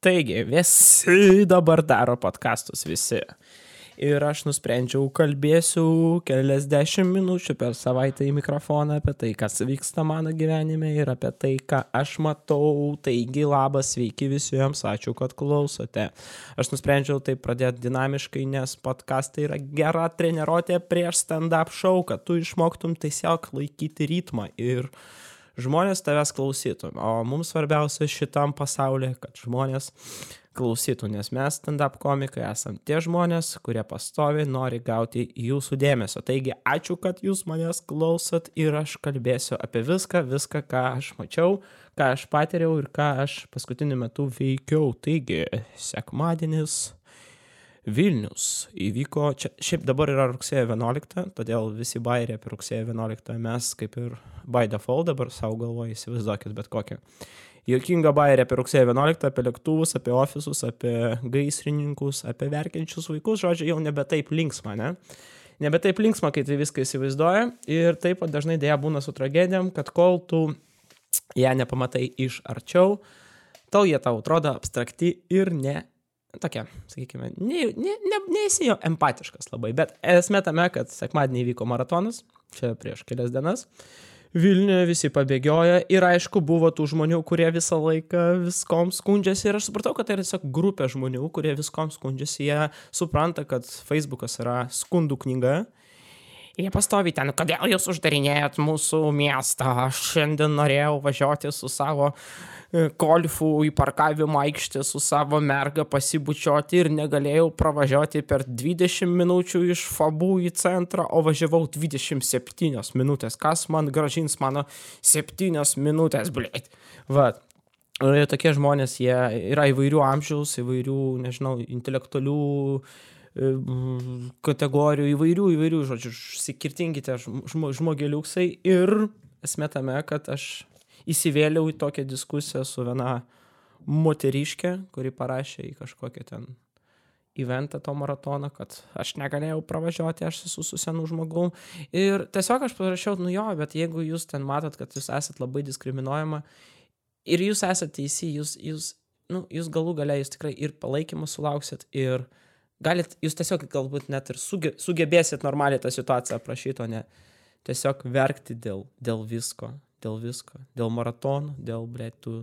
Taigi, visi dabar daro podkastus, visi. Ir aš nusprendžiau, kalbėsiu keliasdešimt minučių per savaitę į mikrofoną apie tai, kas vyksta mano gyvenime ir apie tai, ką aš matau. Taigi, labas, sveiki visiems, ačiū, kad klausote. Aš nusprendžiau tai pradėti dinamiškai, nes podkastai yra gera treniruotė prieš stand-up show, kad tu išmoktum tiesiog laikyti ritmą. Ir uh, žmonės tavęs klausytų. O mums svarbiausia šitam pasaulyje, kad žmonės klausytų, nes mes stand-up komikai esam tie žmonės, kurie pastovi nori gauti jūsų dėmesio. Taigi ačiū, kad jūs manęs klausot ir aš kalbėsiu apie viską, viską, ką aš mačiau, ką aš patyriau ir ką aš paskutiniu metu veikiau. Taigi, sekmadienis Vilnius įvyko, čia šiaip dabar yra rugsėjo 11, todėl visi bairiai apie rugsėjo 11 mes kaip ir by default dabar savo galvoje įsivaizduokit bet kokią. Jokinga bairė apie rugsėjo 11, apie lėktuvus, apie ofisus, apie gaisrininkus, apie verkiančius vaikus, žodžiu, jau nebe taip linksma, ne? Nebe taip linksma, kai tai viską įsivaizduoja ir taip pat dažnai dėja būna su tragedijom, kad kol tu ją nepamatai iš arčiau, tol jie tau atrodo abstrakti ir ne tokia, sakykime, ne, ne, ne, neįsi jo empatiškas labai, bet esmė tame, kad sekmadienį vyko maratonas, čia prieš kelias dienas, Vilniuje visi pabėgioja ir aišku buvo tų žmonių, kurie visą laiką viskom skundžiasi ir aš supratau, kad tai yra tiesiog grupė žmonių, kurie viskom skundžiasi, jie supranta, kad Facebookas yra skundų knyga. Jie pastovi ten, kodėl jūs uždarinėjat mūsų miestą, aš šiandien norėjau važiuoti su savo uh, golfu į parkavimo aikštę su savo merga pasibučiuoti ir negalėjau pravažiuoti per 20 minučių iš Fabų į centrą, o važiavau 27 minutės. Kas man gražins mano 7 minutės, blėt. Vat. Ir tokie žmonės, jie yra įvairių amžiaus, įvairių, nežinau, intelektualių e, kategorijų, įvairių, įvairių, žodžiu, skirtingi tie žmogeliuksai ir esmė tame, kad aš įsivėliau į tokią diskusiją su viena moteriškė, kuri parašė į kažkokią ten eventą to maratono, kad aš negalėjau pravažiuoti, aš esu su senu žmogum. Ir tiesiog aš parašiau, nu jo, bet jeigu jūs ten matot, kad jūs esat labai diskriminuojama ir jūs esate teisi, jūs, jūs, nu, jūs galų galiai jūs tikrai ir palaikymą sulauksit, ir galit, jūs tiesiog galbūt net ir suge, sugebėsit normaliai tą situaciją aprašyti, o ne tiesiog verkti dėl, dėl visko dėl visko. Dėl maratonų, dėl, ble, tų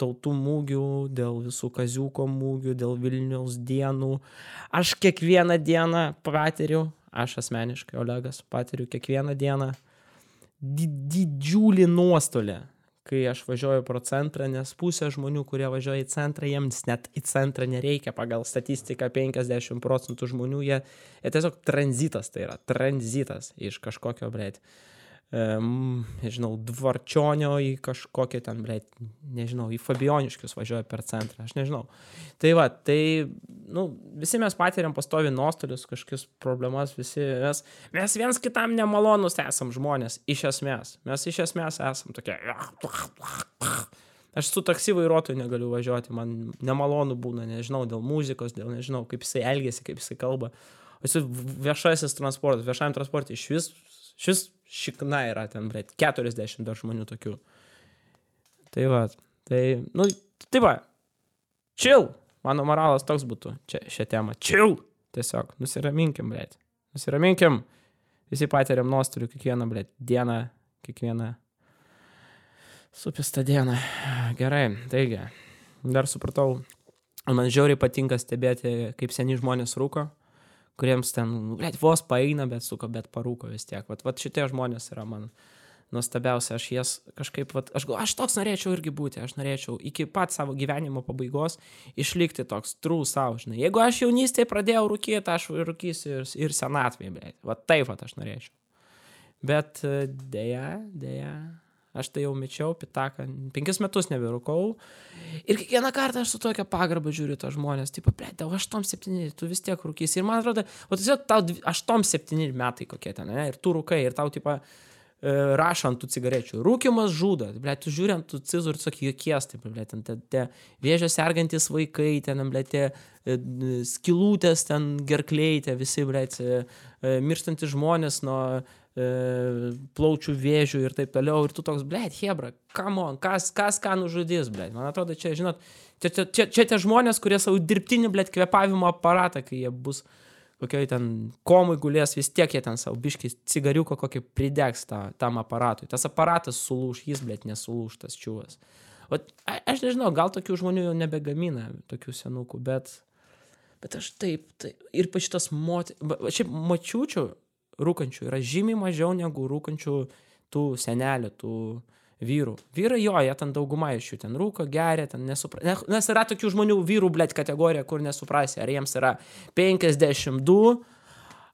tautų mūgių, dėl visų kaziuko mūgių, dėl Vilniaus dienų. Aš kiekvieną dieną patiriu, aš asmeniškai, Olegas, patiriu kiekvieną dieną didžiulį nuostolį, kai aš važiuoju pro centrą, nes pusė žmonių, kurie važiuoja į centrą, jiems net į centrą nereikia, pagal statistiką 50 procentų žmonių, jie, jie tiesiog tranzitas, tai yra tranzitas iš kažkokio, blėt, nežinau, Dvarčionio į kažkokią ten, ble, nežinau, į Fabioniškius važiuoja per centrą, aš nežinau. Tai va, tai, nu, visi mes patiriam pastovi nuostolius, kažkokius problemas, visi mes, mes viens kitam nemalonus esam žmonės, iš esmės. Mes iš esmės esam tokie. Aš su taksi vairuotoju negaliu važiuoti, man nemalonu būna, nežinau, dėl muzikos, dėl nežinau, kaip jisai elgesi, kaip jisai kalba. Jis viešasis transportas, viešajam transportui iš vis, šis šikna yra ten, blėt, 40 dar žmonių tokių. Tai va, tai, nu, tai va, chill, mano moralas toks būtų čia šią temą, chill, tiesiog, nusiraminkim, blėt, nusiraminkim, visi patiriam nuostolių kiekvieną, blėt, dieną, kiekvieną supistą dieną. Gerai, taigi, dar supratau, man žiauriai patinka stebėti, kaip seni žmonės rūko kuriems ten, blėt, vos paeina, bet suka, bet parūko vis tiek. Vat, vat šitie žmonės yra man nuostabiausia, aš jas kažkaip, vat, aš, aš toks norėčiau irgi būti, aš norėčiau iki pat savo gyvenimo pabaigos išlikti toks true savo, žinai. Jeigu aš jaunystėje pradėjau rūkyti, aš rūkysiu ir, ir senatvėje, blėt. Vat taip, vat aš norėčiau. Bet dėja, dėja, aš tai jau mečiau pitaką, penkis metus neberūkau. Ir kiekvieną kartą aš su tokia pagarba žiūriu tą žmonės, tipo, ble, tau 8-7, tu vis tiek rūkysi. Ir man atrodo, o tiesiog tau 8-7 metai kokie ten, ne, ir tu rūkai, ir tau, tipo, rašo ant tų cigarečių. Rūkimas žudo, ble, tu žiūri ant tų cizų ir tiesiog jokies, taip, ble, ten te, te vėžio sergantis vaikai, ten, ble, te skilutės, ten gerkliai, te visi, ble, mirštantis žmonės nuo e, plaučių vėžių ir taip toliau. Ir tu toks, blėt, Hebra, come on, kas, kas ką nužudys, blėt. Man atrodo, čia, žinot, čia, čia, čia, čia tie žmonės, kurie savo dirbtinį, blėt, kvepavimo aparatą, kai jie bus kokioj ten komui gulės, vis tiek jie ten savo biškis cigariuko kokį pridegs tą, tam aparatui. Tas aparatas sulūž, jis, blėt, nesulūž tas čiūvas. O aš nežinau, gal tokių žmonių jau nebegamina, tokių senukų, bet, bet aš taip, taip. Ir pa šitas moteris, šiaip mačiučių rūkančių yra žymiai mažiau negu rūkančių tų senelių, tų vyrų. Vyrai jo, jie ten dauguma iš jų ten rūko, geria, ten nesuprasi. Nes yra tokių žmonių vyrų, blėt, kategorija, kur nesuprasi, ar jiems yra 52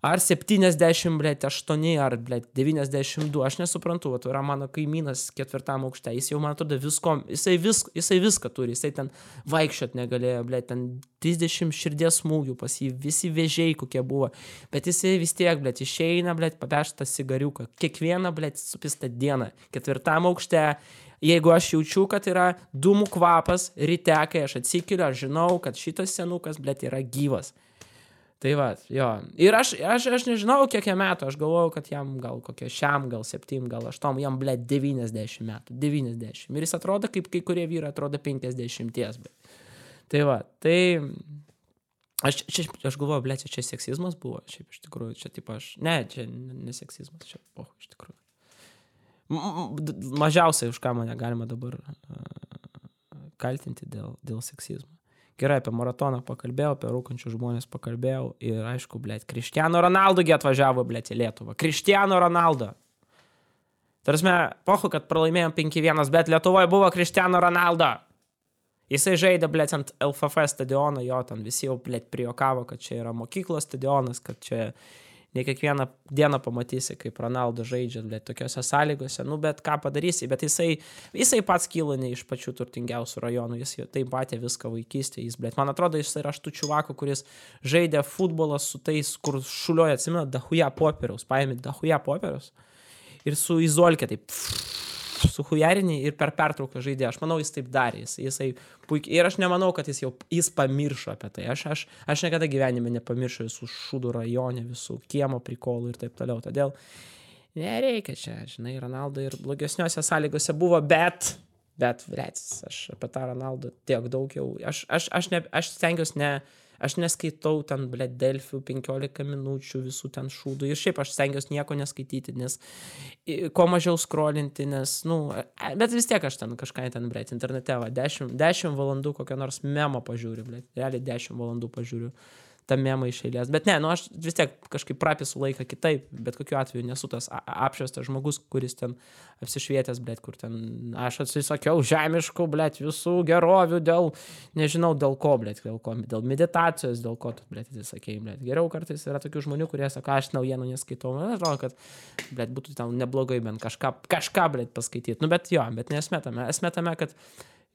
ar 70, blėt, 8 ar, blėt, 92, aš nesuprantu, va, tai yra mano kaimynas ketvirtam aukšte, jis jau, man atrodo, visko, jisai, vis, jisai viską turi, jisai ten vaikščiot negalėjo, blėt, ten 30 širdies smūgių pas jį, visi vėžiai kokie buvo, bet jisai vis tiek, blėt, išeina, blėt, papešta cigariuką, kiekvieną, blėt, supistą dieną, ketvirtam aukšte, jeigu aš jaučiu, kad yra dūmų kvapas ryte, kai aš atsikeliu, aš žinau, kad šitas senukas, blėt, yra gyvas. Tai va, jo. Ir aš, aš, aš nežinau, kiek jam metų, aš galvojau, kad jam gal kokie šiam, gal septym, gal aštuom, jam ble 90 metų, 90. Ir jis atrodo, kaip kai kurie vyrai atrodo 50. Bet. Tai va, tai aš, čia, aš galvoju, ble, čia, čia seksizmas buvo, šiaip iš tikrųjų, čia taip aš, ne, čia ne seksizmas, čia, oh, iš tikrųjų. Mažiausiai, už ką mane galima dabar uh, kaltinti dėl, dėl seksizmo gerai apie maratoną pakalbėjau, apie rūkančius žmonės pakalbėjau ir aišku, blėt, Kristiano Ronaldo atvažiavo, blėt, į Lietuvą. Kristiano Ronaldo. Tarsi, pohu, kad pralaimėjom 5-1, bet Lietuvoje buvo Kristiano Ronaldo. Jisai žaidė, blėt, ant LFF stadiono, jo ten visi jau, blėt, priokavo, kad čia yra mokyklos stadionas, kad čia ne kiekvieną dieną pamatysi, kaip Ronaldo žaidžia, bet tokiuose sąlygose, nu bet ką padarysi, bet jisai, jisai pats kyla ne iš pačių turtingiausių rajonų, jis taip matė viską vaikystėje, jis, bet man atrodo, jis yra štų čiuvakų, kuris žaidė futbolą su tais, kur šulioja, atsimena, dahuja popieriaus, paėmė dahuja popieriaus ir su izolkė taip. Pff, suhujarini ir per pertrauką žaidė. Aš manau, jis taip darė. Jis, jisai puikiai. Ir aš nemanau, kad jis jau jis pamiršo apie tai. Aš, aš, aš niekada gyvenime nepamiršau visų šūdų rajone, visų kiemo prikolų ir taip toliau. Todėl nereikia čia, žinai, Ronaldo ir blogesniuose sąlygose buvo, bet, bet, vrėcis, aš apie tą Ronaldo tiek daug jau. Aš, aš, aš, ne, aš stengiuosi ne aš neskaitau ten, ble, Delfių 15 minučių visų ten šūdų. Ir šiaip aš stengiuosi nieko neskaityti, nes kuo mažiau skrolinti, nes, nu, bet vis tiek aš ten kažką ten, ble, internete, va, 10, 10 valandų kokią nors memą pažiūriu, ble, realiai 10 valandų pažiūriu tą memą iš eilės. Bet ne, nu aš vis tiek kažkaip prapisu laiką kitaip, bet kokiu atveju nesu tas apšviestas žmogus, kuris ten apsišvietęs, blėt, kur ten aš atsisakiau žemiškų, blėt, visų gerovių dėl, nežinau dėl ko, blėt, dėl ko, dėl meditacijos, dėl ko tu, blėt, atsisakėjai, blėt. Geriau kartais yra tokių žmonių, kurie sako, aš naujienų neskaitau, man atrodo, kad, blėt, būtų ten neblogai bent kažką, kažką, blėt, paskaityti. Nu, bet jo, bet nesmetame, esmetame, kad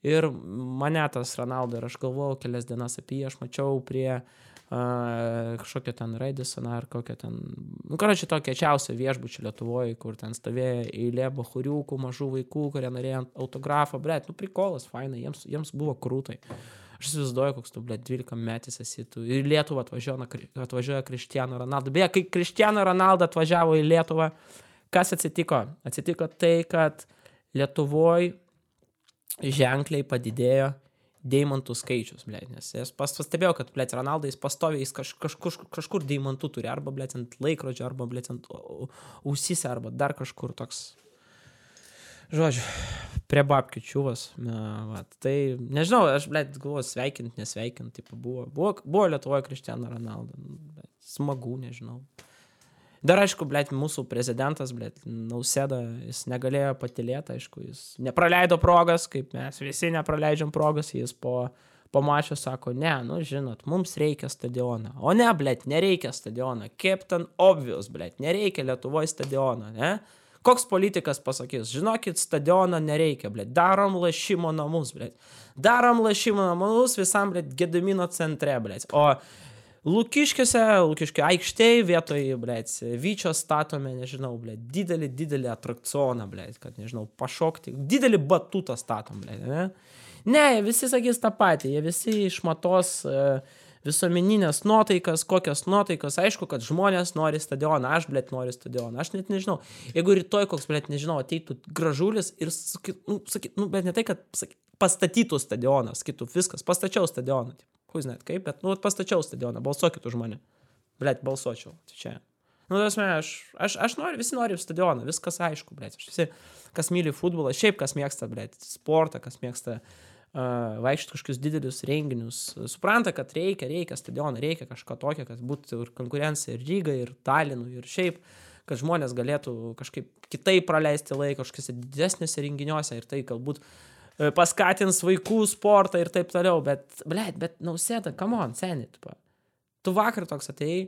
ir mane tas Ronaldo ir aš galvojau kelias dienas apie jį, aš mačiau prie uh, kažkokią ten Radisoną ar kokią ten, nu, karoči, tokia čiausia viešbučių Lietuvoje, kur ten stovėjo eilė bahuriukų, mažų vaikų, kurie norėjo autografą, blėt, nu, prikolas, fainai, jiems, jiems buvo krūtai. Aš įsivaizduoju, koks tu, blėt, 12 metais esi tu. Ir Lietuvą atvažiuoja, atvažiuoja Kristiano Ronaldo. Beje, kai Kristiano Ronaldo atvažiavo į Lietuvą, kas atsitiko? Atsitiko tai, kad Lietuvoje ženkliai padidėjo deimantų skaičius, ble, nes jis pas, pastebėjo, kad, ble, Ronaldas pastoviai jis kaž, kažkur, kažkur deimantų turi, arba, ble, ant laikrodžio, arba, ble, ant ausise, arba dar kažkur toks. Žodžiu, prie babkių čiūvas. Va, tai nežinau, aš, ble, galvoju, sveikint, nesveikint, taip buvo. Buvo, buvo Lietuvoje Kristiano Ronaldo. Smagu, nežinau. Dar aišku, blėt, mūsų prezidentas, blėt, Nausėda, jis negalėjo patilėti, aišku, jis nepraleido progas, kaip mes visi nepraleidžiam progas, jis po, po mačio sako, ne, nu žinot, mums reikia stadioną. O ne, blėt, nereikia stadioną. Kaip ten obvious, blėt, nereikia Lietuvoje stadioną, ne? Koks politikas pasakys, žinokit, stadiono nereikia, blėt, darom lašimo namus, blėt. Darom lašimo namus visam, blėt, Gedamino centre, blėt. O Lukiškėse, Lukiškio aikštėje vietoj, blėt, Vyčio statome, nežinau, blėt, didelį, didelį atrakcioną, blėt, kad, nežinau, pašokti, didelį batutą statom, blėt, ne? Ne, visi sakys tą patį, jie visi išmatos uh, visuomeninės nuotaikas, kokios nuotaikas, aišku, kad žmonės nori stadioną, aš, blėt, noriu stadioną, aš net nežinau. Jeigu rytoj koks, blėt, nežinau, ateitų gražulis ir sakytų, nu, sakyt, nu, bet ne tai, kad sakyt, pastatytų stadioną, sakytų, viskas, pastačiau stadioną. Kus net kaip, bet, nu, pastačiau stadioną, balsuokit už mane. Blėt, balsuočiau. Tai čia. Nu, tas mes, aš, aš, aš noriu, visi nori stadioną, viskas aišku, blėt. Visi, kas myli futbolą, šiaip kas mėgsta, blėt, sportą, kas mėgsta uh, vaikščioti kažkokius didelius renginius, supranta, kad reikia, reikia stadioną, reikia kažko tokio, kad būtų ir konkurencija ir Ryga, ir Talinų, ir šiaip, kad žmonės galėtų kažkaip kitaip praleisti laiką kažkokiuose didesniuose renginiuose ir tai galbūt uh, paskatins vaikų sportą ir taip toliau, bet, blėt, bet nausėda, come on, seniai, tu, tu vakar toks atėjai,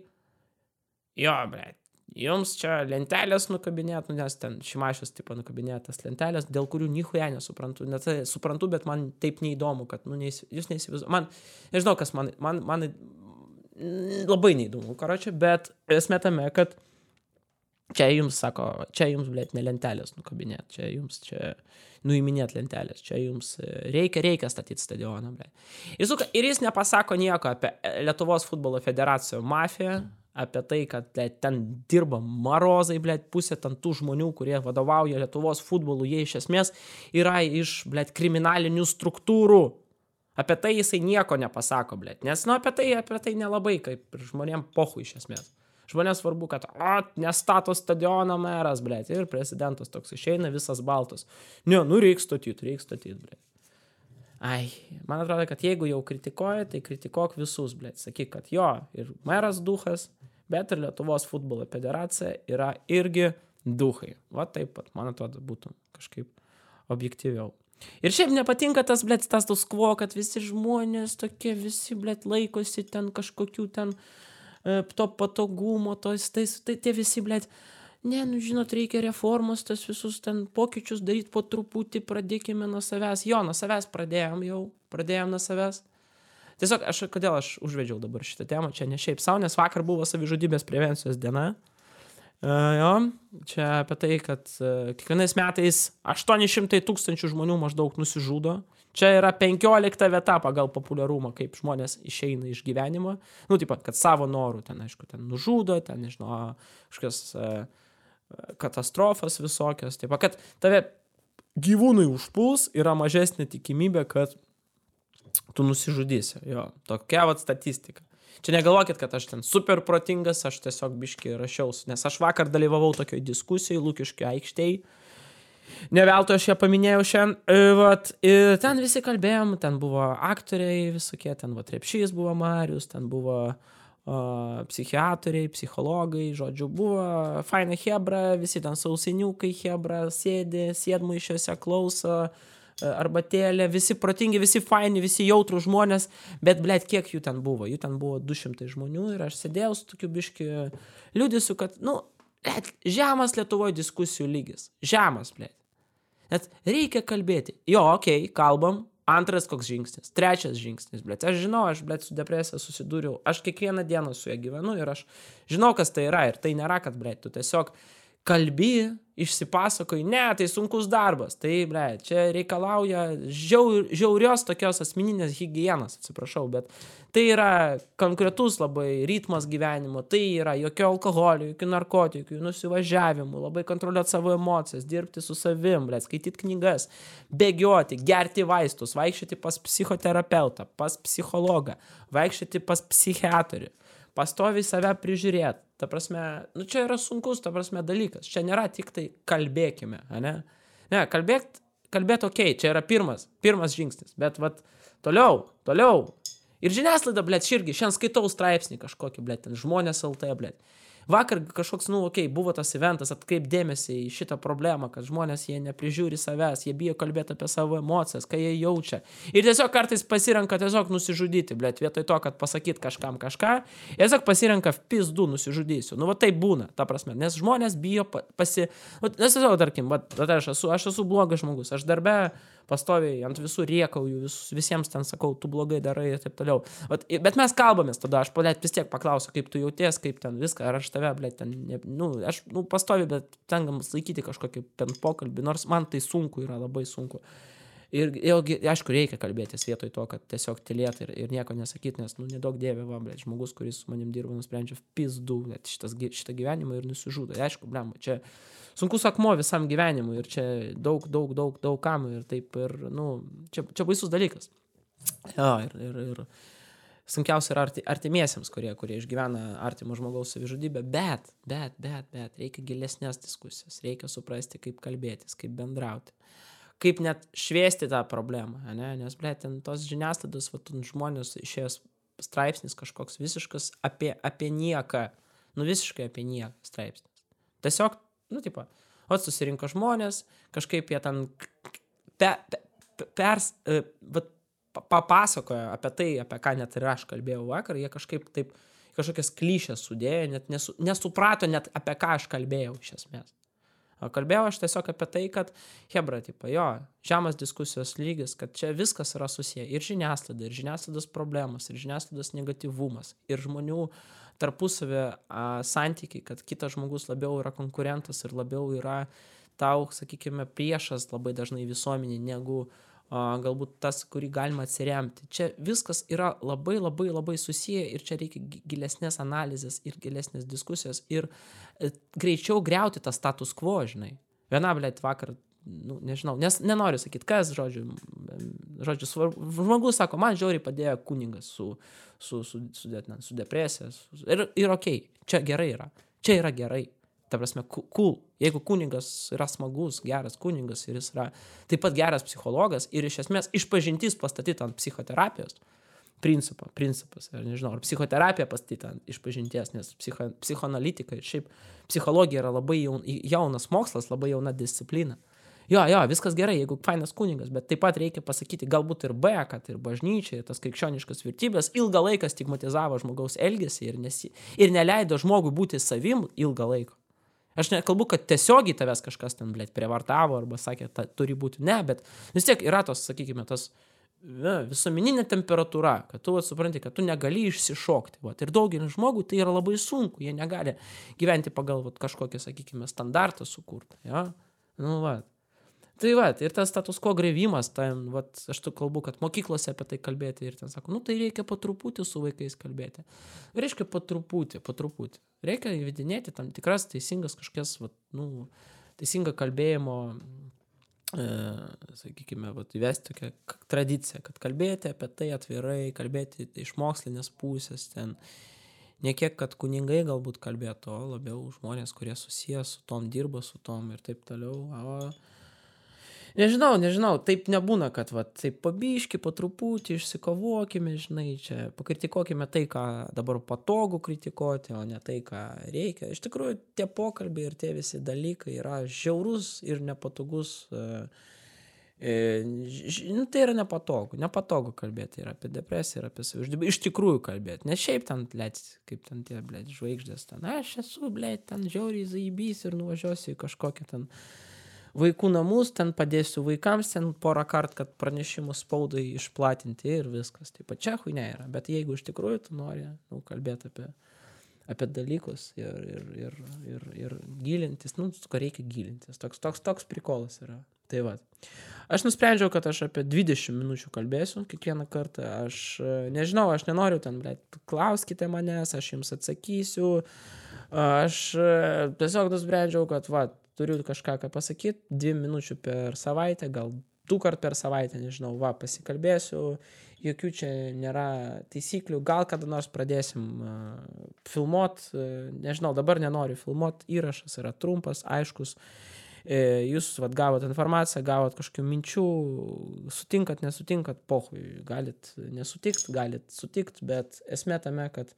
jo, blėt, jums čia lentelės nukabinėt, nu, nes ten šimašius tipo nukabinėtas lentelės, dėl kurių nichuja nesuprantu, net tai suprantu, bet man taip neįdomu, kad, nu, neįs, jūs neįsivaizduojate, man, nežinau, kas man, man, man labai neįdomu, karočią, bet esmė tame, kad čia jums sako, čia jums, blėt, ne lentelės nukabinėt, čia jums, čia nuiminėt lentelės, čia jums reikia, reikia statyti stadioną, blėt. Ir, ir jis nepasako nieko apie Lietuvos futbolo federacijų mafiją, apie tai, kad blėt, ten dirba marozai, blėt, pusė ten tų žmonių, kurie vadovauja Lietuvos futbolu, jie iš esmės yra iš, blėt, kriminalinių struktūrų. Apie tai jisai nieko nepasako, blėt, nes, nu, apie tai, apie tai nelabai, kaip ir žmonėm pohu iš esmės. Žmonės svarbu, kad, o, nestato stadiono meras, blėt, ir prezidentas toks išeina visas baltas. Ne, nu, reikia statyti, reikia statyti, blėt. Ai, man atrodo, kad jeigu jau kritikuoji, tai kritikuok visus, blėt. Sakyk, kad jo, ir meras duhas, bet ir Lietuvos futbolo federacija yra irgi duhai. Va taip pat, man atrodo, būtų kažkaip objektyviau. Ir šiaip nepatinka tas, blėt, tas tos kvo, kad visi žmonės tokie, visi, blėt, laikosi ten kažkokių ten e, to patogumo, tos, tais, tai tie visi, blėt, ne, nu žinot, reikia reformos, tas visus ten pokyčius daryti po truputį, pradėkime nuo savęs. Jo, nuo savęs pradėjom jau, pradėjom nuo savęs. Tiesiog aš, kodėl aš užvedžiau dabar šitą temą, čia ne šiaip savo, nes vakar buvo savižudybės prevencijos diena. Uh, jo, čia apie tai, kad uh, kiekvienais metais 800 tūkstančių žmonių maždaug nusižudo. Čia yra 15 vieta pagal populiarumą, kaip žmonės išeina iš gyvenimo. Nu, taip pat, kad savo norų ten, aišku, ten nužudo, ten, nežinau, kažkokios uh, katastrofas visokios. Taip pat, kad tave gyvūnai užpuls, yra mažesnė tikimybė, kad tu nusižudysi. Jo, tokia vat statistika. Čia negalvokit, kad aš ten super protingas, aš tiesiog biški rašiausi, nes aš vakar dalyvavau tokioj diskusijai Lūkiškio aikštėje. Ne veltui aš ją paminėjau šiandien. E, vat, ir ten visi kalbėjom, ten buvo aktoriai visokie, ten va Repšys buvo Marius, ten buvo o, psichiatoriai, psichologai, žodžiu, buvo faina hebra, visi ten sausiniukai hebra, sėdi, sėdmaišiuose klauso arbatėlė, visi protingi, visi faini, visi jautrų žmonės, bet, blėt, kiek jų ten buvo? Jų ten buvo 200 žmonių ir aš sėdėjau su tokiu biški liūdėsiu, kad, nu, blėt, žemas Lietuvoje diskusijų lygis. Žemas, blėt. Net reikia kalbėti. Jo, okei, okay, kalbam. Antras koks žingsnis. Trečias žingsnis, blėt. Aš žinau, aš, blėt, su depresija susidūriau. Aš kiekvieną dieną su ja gyvenu ir aš žinau, kas tai yra. Ir tai nėra, kad, blėt, tu tiesiog kalbi, išsipasakoji, ne, tai sunkus darbas, tai, ble, čia reikalauja žiaur, žiaurios tokios asmeninės hygienos, atsiprašau, bet tai yra konkretus labai ritmas gyvenimo, tai yra jokio alkoholio, jokių narkotikų, nusivažiavimų, labai kontroliuoti savo emocijas, dirbti su savim, ble, skaityti knygas, bėgioti, gerti vaistus, vaikščioti pas psichoterapeutą, pas psichologą, vaikščioti pas psichiatrių pastoviai save prižiūrėt. Ta prasme, nu čia yra sunkus, ta prasme, dalykas. Čia nėra tik tai kalbėkime, ne? Ne, kalbėt, kalbėt ok, čia yra pirmas, pirmas žingsnis, bet vat toliau, toliau. Ir žiniasklaida, blėt, irgi, šiandien skaitau straipsnį kažkokį, blėt, žmonės LT, blėt vakar kažkoks, nu, okei, okay, buvo tas eventas, atkreip dėmesį į šitą problemą, kad žmonės jie neprižiūri savęs, jie bijo kalbėti apie savo emocijas, ką jie jaučia. Ir tiesiog kartais pasirenka tiesiog nusižudyti, blėt, vietoj to, kad pasakyt kažkam kažką, jie tiesiog pasirenka pizdu nusižudysiu. Nu, va tai būna, ta prasme, nes žmonės bijo pasi... Nes tiesiog, tarkim, va, aš, esu, aš esu blogas žmogus, aš darbe pastoviai ant visų riekauju, vis, visiems ten sakau, tu blogai darai ir taip toliau. Vat, bet mes kalbamės tada, aš, blėt, vis tiek paklausiu, kaip tu jauties, kaip ten viską, ar aš tave, blėt, ten, ne, nu, aš, nu, pastoviai, bet tenkam laikyti kažkokį ten pokalbį, nors man tai sunku yra, labai sunku. Ir, ilgi, aišku, reikia kalbėtis vietoj to, kad tiesiog tylėti ir, ir nieko nesakyti, nes, nu, nedaug dievė, va, blėt, žmogus, kuris su manim dirba, nusprendžia pizdu, gi- šitą gyvenimą ir nusižudo. Aišku, blem, čia sunkus akmuo visam gyvenimui ir čia daug, daug, daug, daug kam ir taip ir, nu, čia, čia baisus dalykas. Jo, ir, ir, ir sunkiausia yra arti, artimiesiems, kurie, kurie išgyvena artimo žmogaus savižudybę, bet, bet, bet, bet, reikia gilesnės diskusijos, reikia suprasti, kaip kalbėtis, kaip bendrauti kaip net šviesti tą problemą, ne? nes, ble, ten tos žiniasklaidos, va, ten žmonės išėjęs straipsnis kažkoks visiškas apie, apie nieką, nu visiškai apie nieką straipsnis. Tiesiog, nu, tipo, o susirinko žmonės, kažkaip jie ten pe, pe, pe, pers, e, vat, pa- papasakojo apie tai, apie ką net ir aš kalbėjau vakar, jie kažkaip taip kažkokias klišės sudėjo, net nesu, nesuprato net apie ką aš kalbėjau iš esmės. O kalbėjau aš tiesiog apie tai, kad Hebra, tipo, jo, žemas diskusijos lygis, kad čia viskas yra susiję. Ir žiniasklaida, ir žiniasklaidos problemos, ir žiniasklaidos negatyvumas, ir žmonių tarpusavė a, santykiai, kad kitas žmogus labiau yra konkurentas ir labiau yra tau, sakykime, priešas labai dažnai visuomenė, negu a, galbūt tas, kurį galima atsiremti. Čia viskas yra labai labai labai susiję ir čia reikia gi- gilesnės analizės ir gilesnės diskusijos ir e, greičiau greuti tą status quo, žinai. Viena, blėt, vakar, nu, nežinau, nes nenoriu sakyti, kas, žodžiu, žodžiu, svarbu, žmogus sako, man žiauriai padėjo kuningas su, su, su, su, de- su depresija. Su, ir, ir okay, čia gerai yra. Čia yra gerai. Ta prasme, cool. Jeigu kuningas yra smagus, geras kuningas ir jis yra taip pat geras psichologas ir iš esmės išpažintis pastatyta ant psichoterapijos principo, principas, ar nežinau, ar psichoterapija pastatyta ant išpažinties, nes psicho, psichoanalitika ir šiaip psichologija yra labai jaun, jaunas mokslas, labai jauna disciplina. Jo, jo, viskas gerai, jeigu fainas kuningas, bet taip pat reikia pasakyti galbūt ir B, kad ir bažnyčia, ir tas krikščioniškas vertybės ilgą laiką stigmatizavo žmogaus elgesį ir, nesi, ir neleido žmogui būti savim ilgą laiką. Aš nekalbu, kad tiesiogiai tavęs kažkas ten, blėt, prievartavo arba sakė, ta, turi būti. Ne, bet vis tiek yra tos, sakykime, tas na, visuomeninė temperatūra, kad tu vat, supranti, kad tu negali išsišokti. Vat. Ir daugelis žmogų tai yra labai sunku, jie negali gyventi pagal vat, kažkokį, sakykime, standartą sukurtą. Ja? Nu, va. Tai va, ir tas status quo grevimas, ten, va, aš tu kalbu, kad mokyklose apie tai kalbėti ir ten sako, nu tai reikia po truputį su vaikais kalbėti. Reiškia po truputį, po truputį. Reikia įvedinėti tam tikras teisingas kažkokias, va, nu, teisingą kalbėjimo e, sakykime, vat, įvesti tokią tradiciją, kad kalbėti apie tai atvirai, kalbėti iš mokslinės pusės ten. Ne kiek, kad kuningai galbūt kalbėtų, o labiau žmonės, kurie susijęs su tom, dirba su tom ir taip toliau. O Nežinau, nežinau, taip nebūna, kad va, taip pabiški, po truputį išsikovokime, žinai, čia pakritikuokime tai, ką dabar patogu kritikuoti, o ne tai, ką reikia. Iš tikrųjų, tie pokalbiai ir tie visi dalykai yra žiaurus ir nepatogus. e, e, Nu, tai yra nepatogu, nepatogu kalbėti ir apie depresiją, ir apie savižudybę. Iš tikrųjų kalbėti. Ne šiaip ten, blėt, kaip ten tie, blėt, žvaigždės ten. Aš esu, blėt, ten žiauriai zaibys ir nuvažiuosiu į kažkokią ten vaikų namus, ten padėsiu vaikams, ten porą kartų, kad pranešimus spaudai išplatinti ir viskas. Tai pačia huinė yra. Bet jeigu iš tikrųjų tu nori nu, kalbėti apie, apie dalykus ir, ir, ir, ir, ir gilintis, nu, su ko reikia gilintis. Toks, toks, toks prikolas yra. Tai va. Aš nusprendžiau, kad aš apie 20 minučių kalbėsiu kiekvieną kartą. Aš e, nežinau, aš nenoriu ten, blėt, klauskite manęs, aš jums atsakysiu. Aš e, tiesiog nusprendžiau, kad va, turiu kažką ką pasakyti, dvi minučių per savaitę, gal du kart per savaitę, nežinau, va, pasikalbėsiu, jokių čia nėra taisyklių, gal kada nors pradėsim filmuot, nežinau, dabar nenoriu filmuot, įrašas yra trumpas, aiškus, e, jūs vat, gavot informaciją, gavot kažkokių minčių, sutinkat, nesutinkat, pohui, galit nesutikt, galit sutikt, bet esmė tame, kad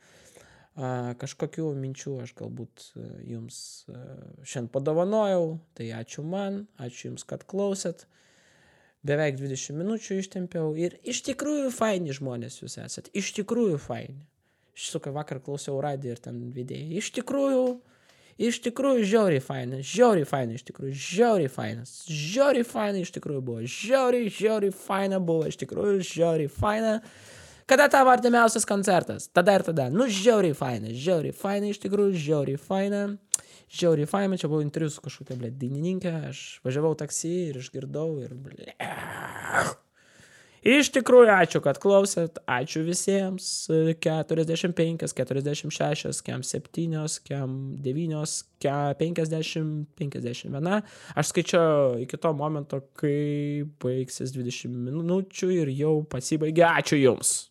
kažkokių minčių aš galbūt a, jums a, šiandien padovanojau, tai ačiū man, ačiū jums, kad klausėt. Beveik 20 minučių ištempiau ir iš tikrųjų faini žmonės jūs esat, iš tikrųjų faini. Šisuką vakar klausiau radiją ir ten vidėjai. Iš tikrųjų, iš tikrųjų žiauriai fainas, žiauriai fainas, iš tikrųjų žiauriai fainas, žiauriai faina iš tikrųjų buvo, žiauriai, žiauriai faina buvo, iš tikrųjų žiauriai faina. Kada tavo artimiausias koncertas? Tada ir tada. Nu, žiauriai faina, žiauriai faina, iš tikrųjų, žiauriai faina. žiauriai faina, čia buvo interviu su kažkokia, ble, dainininkė, aš važiavau taksi ir išgirdau ir, ble. Iš tikrųjų, ačiū, kad klausėt, ačiū visiems, 45, 46, kem 7, kem 9, kem 50, 51. Aš skaičiau iki to momento, kai baigsis 20 minučių ir jau pasibaigė, ačiū jums.